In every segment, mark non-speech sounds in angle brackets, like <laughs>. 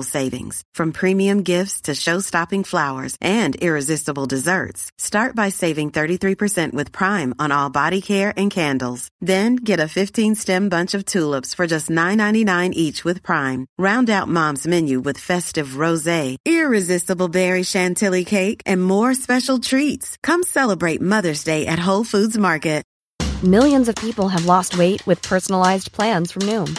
savings. From premium gifts to show-stopping flowers and irresistible desserts. Start by saving 33% with Prime on all body care and candles. Then get a 15-stem bunch of tulips for just $9.99 each with Prime. Round out Mom's menu with festive rosé, irresistible berry chantilly cake, and more special treats. Come celebrate Mother's Day at Whole Foods Market. Millions of people have lost weight with personalized plans from Noom,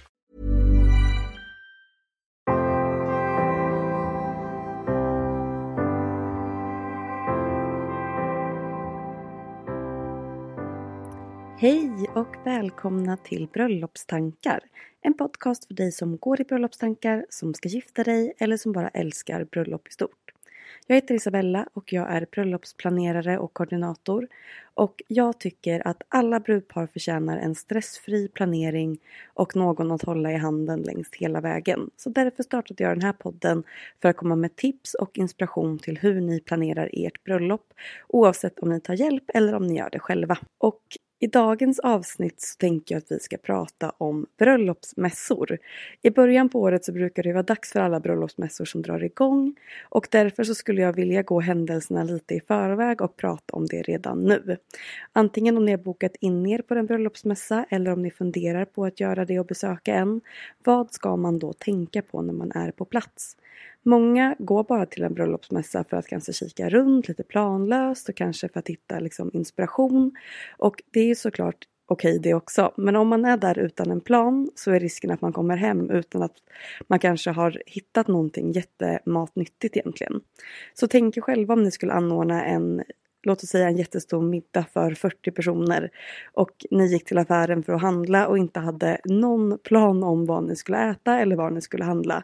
Hej och välkomna till Bröllopstankar. En podcast för dig som går i bröllopstankar, som ska gifta dig eller som bara älskar bröllop i stort. Jag heter Isabella och jag är bröllopsplanerare och koordinator. Och jag tycker att alla brudpar förtjänar en stressfri planering och någon att hålla i handen längs hela vägen. Så därför startade jag den här podden för att komma med tips och inspiration till hur ni planerar ert bröllop. Oavsett om ni tar hjälp eller om ni gör det själva. Och i dagens avsnitt så tänker jag att vi ska prata om bröllopsmässor. I början på året så brukar det vara dags för alla bröllopsmässor som drar igång och därför så skulle jag vilja gå händelserna lite i förväg och prata om det redan nu. Antingen om ni har bokat in er på en bröllopsmässa eller om ni funderar på att göra det och besöka en. Vad ska man då tänka på när man är på plats? Många går bara till en bröllopsmässa för att kanske kika runt lite planlöst och kanske för att hitta liksom inspiration. Och det är ju såklart okej det också. Men om man är där utan en plan så är risken att man kommer hem utan att man kanske har hittat någonting jättematnyttigt egentligen. Så tänk er själva om ni skulle anordna en låt oss säga en jättestor middag för 40 personer och ni gick till affären för att handla och inte hade någon plan om vad ni skulle äta eller vad ni skulle handla.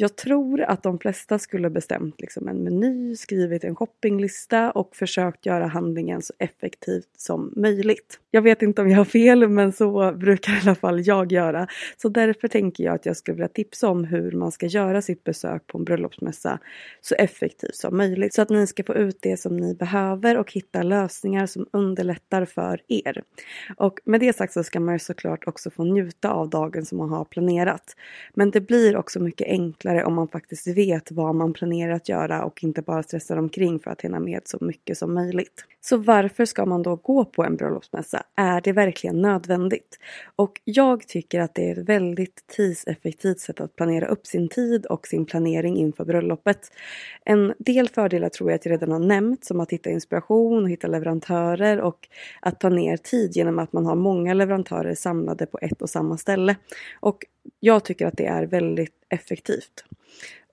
Jag tror att de flesta skulle bestämt liksom en meny, skrivit en shoppinglista och försökt göra handlingen så effektivt som möjligt. Jag vet inte om jag har fel men så brukar i alla fall jag göra. Så därför tänker jag att jag skulle vilja tipsa om hur man ska göra sitt besök på en bröllopsmässa så effektivt som möjligt. Så att ni ska få ut det som ni behöver och hitta lösningar som underlättar för er. Och med det sagt så ska man ju såklart också få njuta av dagen som man har planerat. Men det blir också mycket enklare enklare om man faktiskt vet vad man planerar att göra och inte bara stressar omkring för att hinna med så mycket som möjligt. Så varför ska man då gå på en bröllopsmässa? Är det verkligen nödvändigt? Och jag tycker att det är ett väldigt tidseffektivt sätt att planera upp sin tid och sin planering inför bröllopet. En del fördelar tror jag att jag redan har nämnt som att hitta inspiration och hitta leverantörer och att ta ner tid genom att man har många leverantörer samlade på ett och samma ställe. Och jag tycker att det är väldigt effektivt.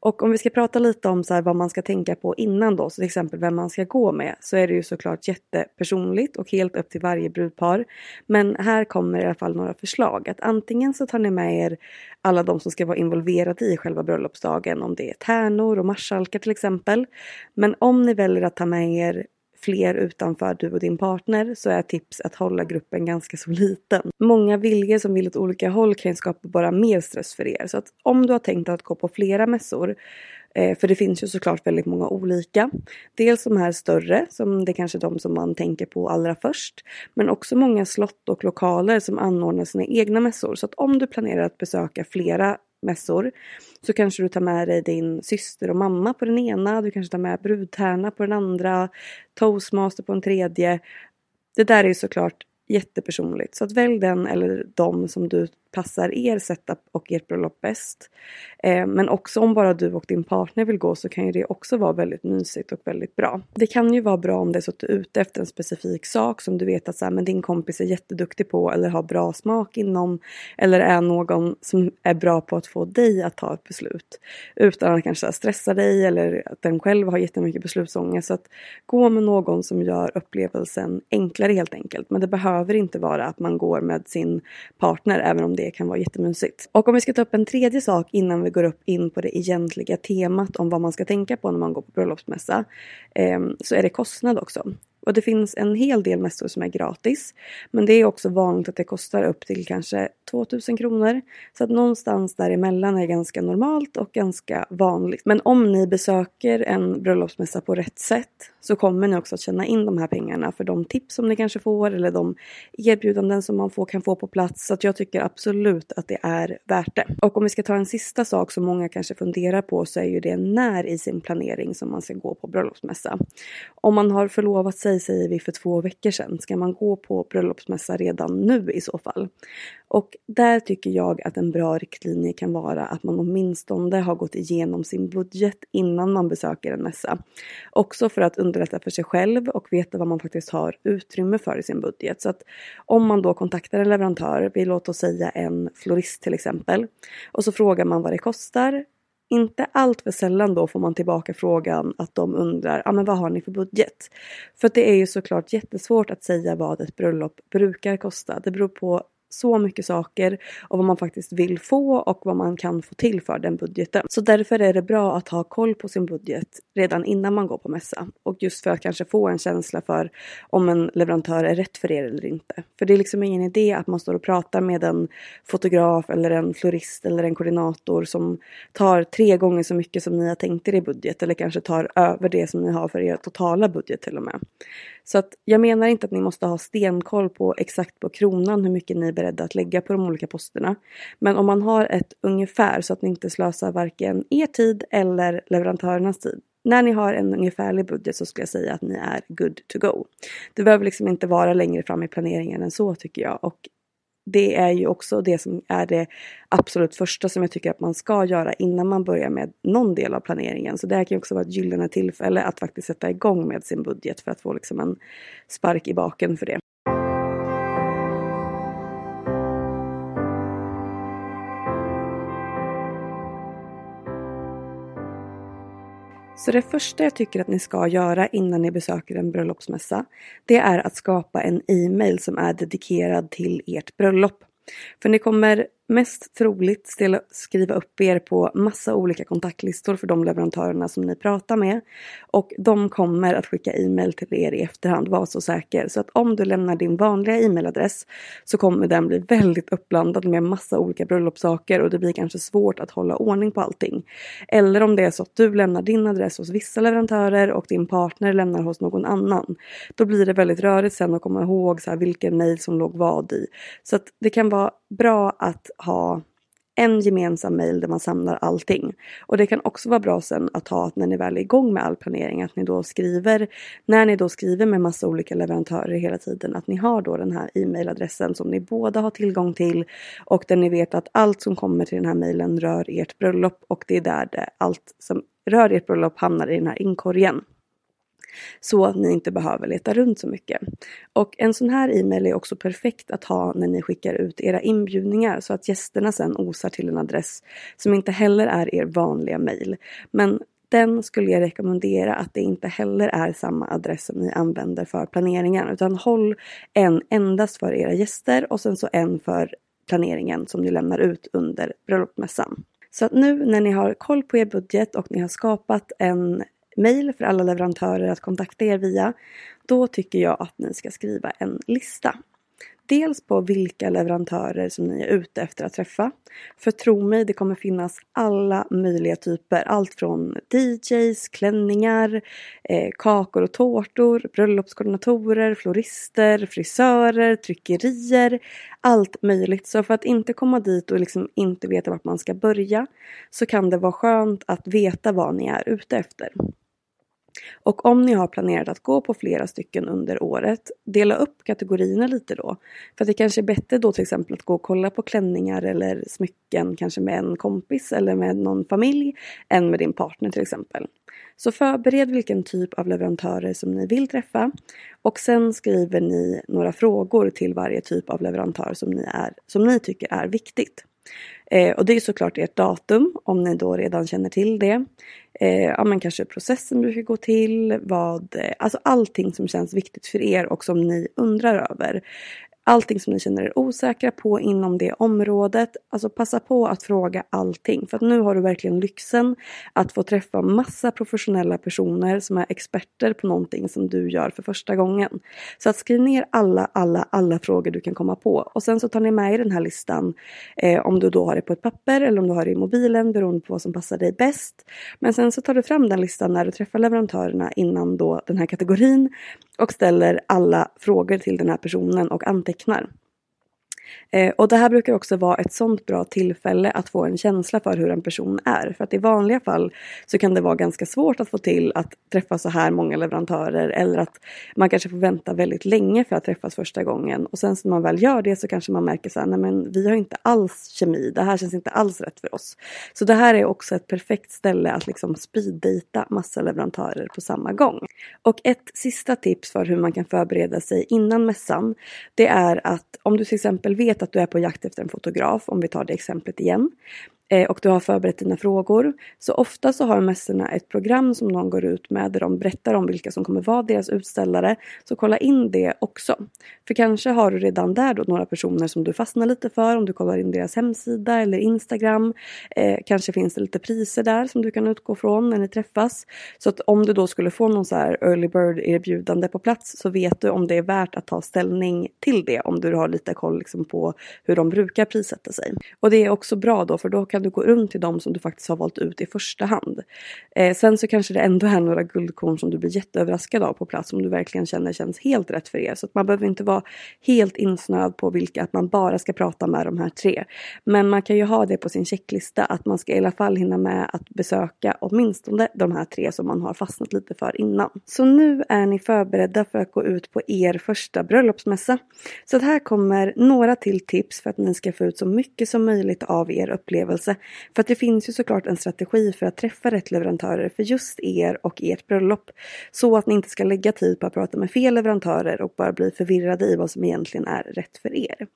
Och om vi ska prata lite om så vad man ska tänka på innan då, så till exempel vem man ska gå med, så är det ju såklart jättepersonligt och helt upp till varje brudpar. Men här kommer i alla fall några förslag. Att antingen så tar ni med er alla de som ska vara involverade i själva bröllopsdagen, om det är tärnor och marskalkar till exempel. Men om ni väljer att ta med er fler utanför du och din partner så är tips att hålla gruppen ganska så liten. Många viljor som vill åt olika håll kan skapa bara mer stress för er. Så att om du har tänkt att gå på flera mässor eh, för det finns ju såklart väldigt många olika. Dels de här större, som det är kanske är de som man tänker på allra först. Men också många slott och lokaler som anordnar sina egna mässor. Så att om du planerar att besöka flera mässor så kanske du tar med dig din syster och mamma på den ena, du kanske tar med brudtärna på den andra, toastmaster på den tredje. Det där är ju såklart jättepersonligt så att välj den eller de som du passar er setup och ert bröllop bäst. Eh, men också om bara du och din partner vill gå så kan ju det också vara väldigt mysigt och väldigt bra. Det kan ju vara bra om det är så att du är ute efter en specifik sak som du vet att så här, men din kompis är jätteduktig på eller har bra smak inom eller är någon som är bra på att få dig att ta ett beslut utan att kanske stressa dig eller att den själv har jättemycket beslutsångest. Så att gå med någon som gör upplevelsen enklare helt enkelt. Men det behöver inte vara att man går med sin partner även om det det kan vara jättemysigt. Och om vi ska ta upp en tredje sak innan vi går upp in på det egentliga temat om vad man ska tänka på när man går på bröllopsmässa eh, så är det kostnad också. Och det finns en hel del mässor som är gratis. Men det är också vanligt att det kostar upp till kanske 2000 kronor. Så att någonstans däremellan är ganska normalt och ganska vanligt. Men om ni besöker en bröllopsmässa på rätt sätt så kommer ni också att tjäna in de här pengarna för de tips som ni kanske får eller de erbjudanden som man får, kan få på plats. Så att jag tycker absolut att det är värt det. Och om vi ska ta en sista sak som många kanske funderar på så är ju det när i sin planering som man ska gå på bröllopsmässa. Om man har förlovat sig säger vi för två veckor sedan. Ska man gå på bröllopsmässa redan nu i så fall? Och där tycker jag att en bra riktlinje kan vara att man åtminstone har gått igenom sin budget innan man besöker en mässa. Också för att underlätta för sig själv och veta vad man faktiskt har utrymme för i sin budget. Så att om man då kontaktar en leverantör, vi låter oss säga en florist till exempel, och så frågar man vad det kostar inte allt för sällan då får man tillbaka frågan att de undrar, ja ah, men vad har ni för budget? För det är ju såklart jättesvårt att säga vad ett bröllop brukar kosta. Det beror på så mycket saker och vad man faktiskt vill få och vad man kan få till för den budgeten. Så därför är det bra att ha koll på sin budget redan innan man går på mässa. Och just för att kanske få en känsla för om en leverantör är rätt för er eller inte. För det är liksom ingen idé att man står och pratar med en fotograf eller en florist eller en koordinator som tar tre gånger så mycket som ni har tänkt er i budget eller kanske tar över det som ni har för er totala budget till och med. Så att jag menar inte att ni måste ha stenkoll på exakt på kronan hur mycket ni är beredda att lägga på de olika posterna. Men om man har ett ungefär så att ni inte slösar varken er tid eller leverantörernas tid. När ni har en ungefärlig budget så skulle jag säga att ni är good to go. Det behöver liksom inte vara längre fram i planeringen än så tycker jag. Och det är ju också det som är det absolut första som jag tycker att man ska göra innan man börjar med någon del av planeringen. Så det här kan ju också vara ett gyllene tillfälle att faktiskt sätta igång med sin budget för att få liksom en spark i baken för det. Så det första jag tycker att ni ska göra innan ni besöker en bröllopsmässa, det är att skapa en e-mail som är dedikerad till ert bröllop. För ni kommer mest troligt skriva upp er på massa olika kontaktlistor för de leverantörerna som ni pratar med. Och de kommer att skicka e-mail till er i efterhand, var så säker. Så att om du lämnar din vanliga e-mailadress så kommer den bli väldigt uppblandad med massa olika bröllopssaker och det blir kanske svårt att hålla ordning på allting. Eller om det är så att du lämnar din adress hos vissa leverantörer och din partner lämnar hos någon annan. Då blir det väldigt rörigt sen att komma ihåg så här vilken mail som låg vad i. Så att det kan vara bra att ha en gemensam mail där man samlar allting. Och det kan också vara bra sen att ha att när ni väl är igång med all planering att ni då skriver, när ni då skriver med massa olika leverantörer hela tiden, att ni har då den här e-mailadressen som ni båda har tillgång till och där ni vet att allt som kommer till den här mailen rör ert bröllop och det är där det, allt som rör ert bröllop hamnar i den här inkorgen. Så att ni inte behöver leta runt så mycket. Och en sån här e-mail är också perfekt att ha när ni skickar ut era inbjudningar så att gästerna sen osar till en adress som inte heller är er vanliga mail. Men den skulle jag rekommendera att det inte heller är samma adress som ni använder för planeringen utan håll en endast för era gäster och sen så en för planeringen som ni lämnar ut under bröllopsmässan. Så att nu när ni har koll på er budget och ni har skapat en mejl för alla leverantörer att kontakta er via. Då tycker jag att ni ska skriva en lista. Dels på vilka leverantörer som ni är ute efter att träffa. För tro mig, det kommer finnas alla möjliga typer. Allt från DJs, klänningar, eh, kakor och tårtor, bröllopskoordinatorer, florister, frisörer, tryckerier. Allt möjligt. Så för att inte komma dit och liksom inte veta vart man ska börja så kan det vara skönt att veta vad ni är ute efter. Och om ni har planerat att gå på flera stycken under året, dela upp kategorierna lite då. För att det kanske är bättre då till exempel att gå och kolla på klänningar eller smycken kanske med en kompis eller med någon familj än med din partner till exempel. Så förbered vilken typ av leverantörer som ni vill träffa och sen skriver ni några frågor till varje typ av leverantör som ni, är, som ni tycker är viktigt. Eh, och det är såklart ert datum om ni då redan känner till det. Eh, ja men kanske processen brukar gå till, vad, eh, alltså allting som känns viktigt för er och som ni undrar över allting som ni känner er osäkra på inom det området. Alltså passa på att fråga allting. För att nu har du verkligen lyxen att få träffa massa professionella personer som är experter på någonting som du gör för första gången. Så att skriv ner alla, alla, alla frågor du kan komma på. Och sen så tar ni med i den här listan eh, om du då har det på ett papper eller om du har det i mobilen beroende på vad som passar dig bäst. Men sen så tar du fram den listan när du träffar leverantörerna innan då den här kategorin och ställer alla frågor till den här personen och antecknar liknar. Eh, och det här brukar också vara ett sånt bra tillfälle att få en känsla för hur en person är. För att i vanliga fall så kan det vara ganska svårt att få till att träffa så här många leverantörer eller att man kanske får vänta väldigt länge för att träffas första gången. Och sen när man väl gör det så kanske man märker så här, nej men vi har inte alls kemi, det här känns inte alls rätt för oss. Så det här är också ett perfekt ställe att liksom speeddejta massa leverantörer på samma gång. Och ett sista tips för hur man kan förbereda sig innan mässan, det är att om du till exempel vill vet att du är på jakt efter en fotograf, om vi tar det exemplet igen, Eh, och du har förberett dina frågor. Så ofta så har mässorna ett program som de går ut med där de berättar om vilka som kommer vara deras utställare. Så kolla in det också. För kanske har du redan där då några personer som du fastnar lite för om du kollar in deras hemsida eller Instagram. Eh, kanske finns det lite priser där som du kan utgå från när ni träffas. Så att om du då skulle få någon så här early bird erbjudande på plats så vet du om det är värt att ta ställning till det om du har lite koll liksom på hur de brukar prissätta sig. Och det är också bra då för då kan du gå runt till de som du faktiskt har valt ut i första hand. Eh, sen så kanske det ändå är några guldkorn som du blir jätteöverraskad av på plats som du verkligen känner känns helt rätt för er. Så att man behöver inte vara helt insnöad på vilka, att man bara ska prata med de här tre. Men man kan ju ha det på sin checklista att man ska i alla fall hinna med att besöka åtminstone de här tre som man har fastnat lite för innan. Så nu är ni förberedda för att gå ut på er första bröllopsmässa. Så att här kommer några till tips för att ni ska få ut så mycket som möjligt av er upplevelse intresse. För att det finns ju såklart en strategi för att träffa rätt leverantörer för just er och ert bröllop. Så att ni inte ska lägga tid på att prata med fel leverantörer och bara bli förvirrade i vad som egentligen är rätt för er.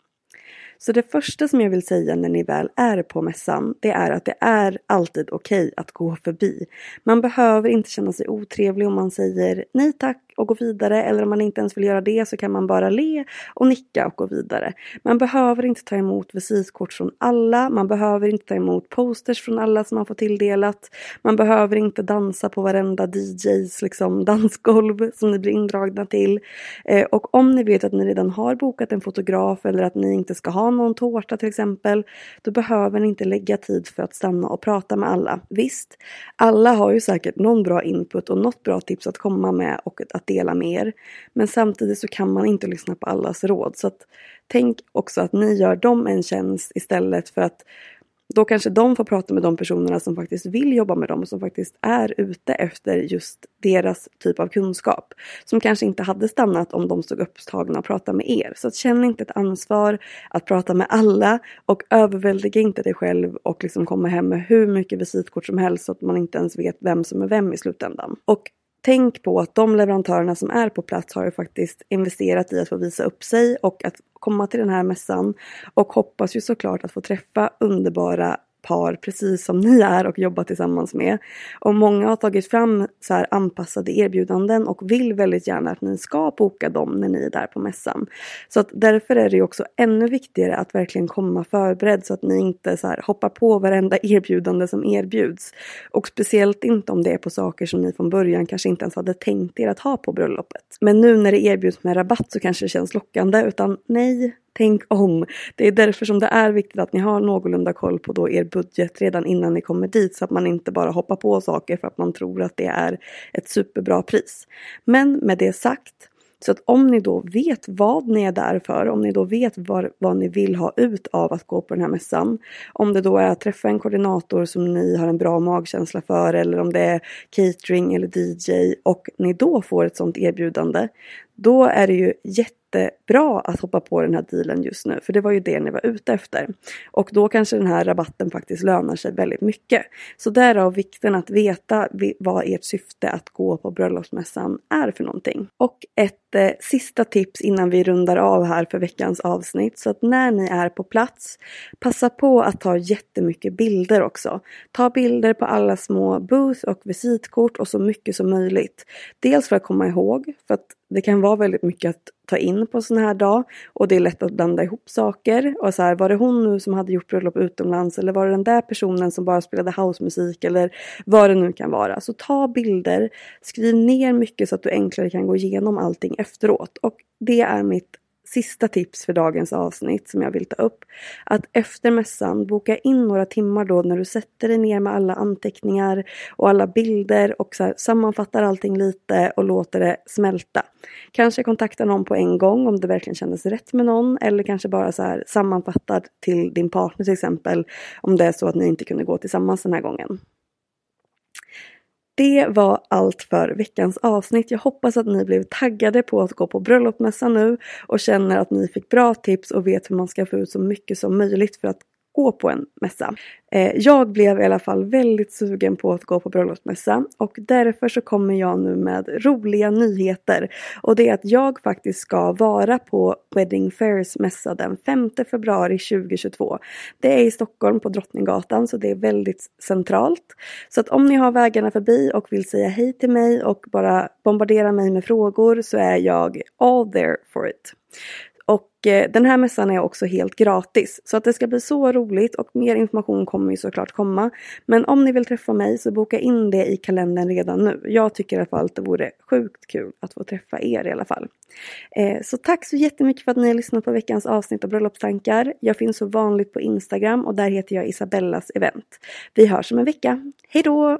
Så det första som jag vill säga när ni väl är på mässan, det är att det är alltid okej okay att gå förbi. Man behöver inte känna sig otrevlig om man säger nej tack och gå vidare eller om man inte ens vill göra det så kan man bara le och nicka och gå vidare. Man behöver inte ta emot visitkort från alla, man behöver inte ta emot posters från alla som man får tilldelat. Man behöver inte dansa på varenda DJs liksom, dansgolv som ni blir indragna till. Eh, och om ni vet att ni redan har bokat en fotograf eller att ni inte ska ha någon tårta till exempel, då behöver ni inte lägga tid för att stanna och prata med alla. Visst, alla har ju säkert någon bra input och något bra tips att komma med och att dela med er. Men samtidigt så kan man inte lyssna på allas råd. Så att, tänk också att ni gör dem en tjänst istället för att då kanske de får prata med de personerna som faktiskt vill jobba med dem och som faktiskt är ute efter just deras typ av kunskap. Som kanske inte hade stannat om de stod upptagna och pratade med er. Så känn inte ett ansvar att prata med alla och överväldiga inte dig själv och liksom komma hem med hur mycket visitkort som helst så att man inte ens vet vem som är vem i slutändan. Och tänk på att de leverantörerna som är på plats har ju faktiskt investerat i att få visa upp sig och att komma till den här mässan. Och hoppas ju såklart att få träffa underbara par precis som ni är och jobbar tillsammans med. Och många har tagit fram så här anpassade erbjudanden och vill väldigt gärna att ni ska boka dem när ni är där på mässan. Så att därför är det också ännu viktigare att verkligen komma förberedd så att ni inte så här hoppar på varenda <laughs> erbjudande som erbjuds. Och speciellt inte om det är på saker som ni från början kanske inte ens hade tänkt er att ha på bröllopet. Men nu när det erbjuds med rabatt så kanske det känns lockande utan nej, Tänk om. Det är därför som det är viktigt att ni har någorlunda koll på då er budget redan innan ni kommer dit så att man inte bara hoppar på saker för att man tror att det är ett superbra pris. Men med det sagt Så att om ni då vet vad ni är där för, om ni då vet vad, vad ni vill ha ut av att gå på den här mässan. Om det då är att träffa en koordinator som ni har en bra magkänsla för eller om det är catering eller DJ och ni då får ett sånt erbjudande. Då är det ju jättebra att hoppa på den här dealen just nu. För det var ju det ni var ute efter. Och då kanske den här rabatten faktiskt lönar sig väldigt mycket. Så därav vikten att veta vad ert syfte att gå på bröllopsmässan är för någonting. Och ett eh, sista tips innan vi rundar av här för veckans avsnitt. Så att när ni är på plats, passa på att ta jättemycket bilder också. Ta bilder på alla små booth och visitkort och så mycket som möjligt. Dels för att komma ihåg, för att det kan vara väldigt mycket att ta in på en sån här dag och det är lätt att blanda ihop saker. Och så här, var det hon nu som hade gjort bröllop utomlands eller var det den där personen som bara spelade housemusik eller vad det nu kan vara. Så ta bilder, skriv ner mycket så att du enklare kan gå igenom allting efteråt. Och det är mitt sista tips för dagens avsnitt som jag vill ta upp. Att efter mässan boka in några timmar då när du sätter dig ner med alla anteckningar och alla bilder och så här, sammanfattar allting lite och låter det smälta. Kanske kontakta någon på en gång om det verkligen kändes rätt med någon eller kanske bara så här sammanfattad till din partner till exempel om det är så att ni inte kunde gå tillsammans den här gången. Det var allt för veckans avsnitt. Jag hoppas att ni blev taggade på att gå på bröllopsmässan nu och känner att ni fick bra tips och vet hur man ska få ut så mycket som möjligt för att gå på en mässa. Eh, jag blev i alla fall väldigt sugen på att gå på bröllopsmässa och därför så kommer jag nu med roliga nyheter. Och det är att jag faktiskt ska vara på Wedding Fairs mässa den 5 februari 2022. Det är i Stockholm på Drottninggatan så det är väldigt centralt. Så att om ni har vägarna förbi och vill säga hej till mig och bara bombardera mig med frågor så är jag all there for it. Och eh, den här mässan är också helt gratis. Så att det ska bli så roligt och mer information kommer ju såklart komma. Men om ni vill träffa mig så boka in det i kalendern redan nu. Jag tycker i alla fall att det vore sjukt kul att få träffa er i alla fall. Eh, så tack så jättemycket för att ni har lyssnat på veckans avsnitt av Bröllopstankar. Jag finns så vanligt på Instagram och där heter jag Isabellas event. Vi hörs om en vecka. Hejdå!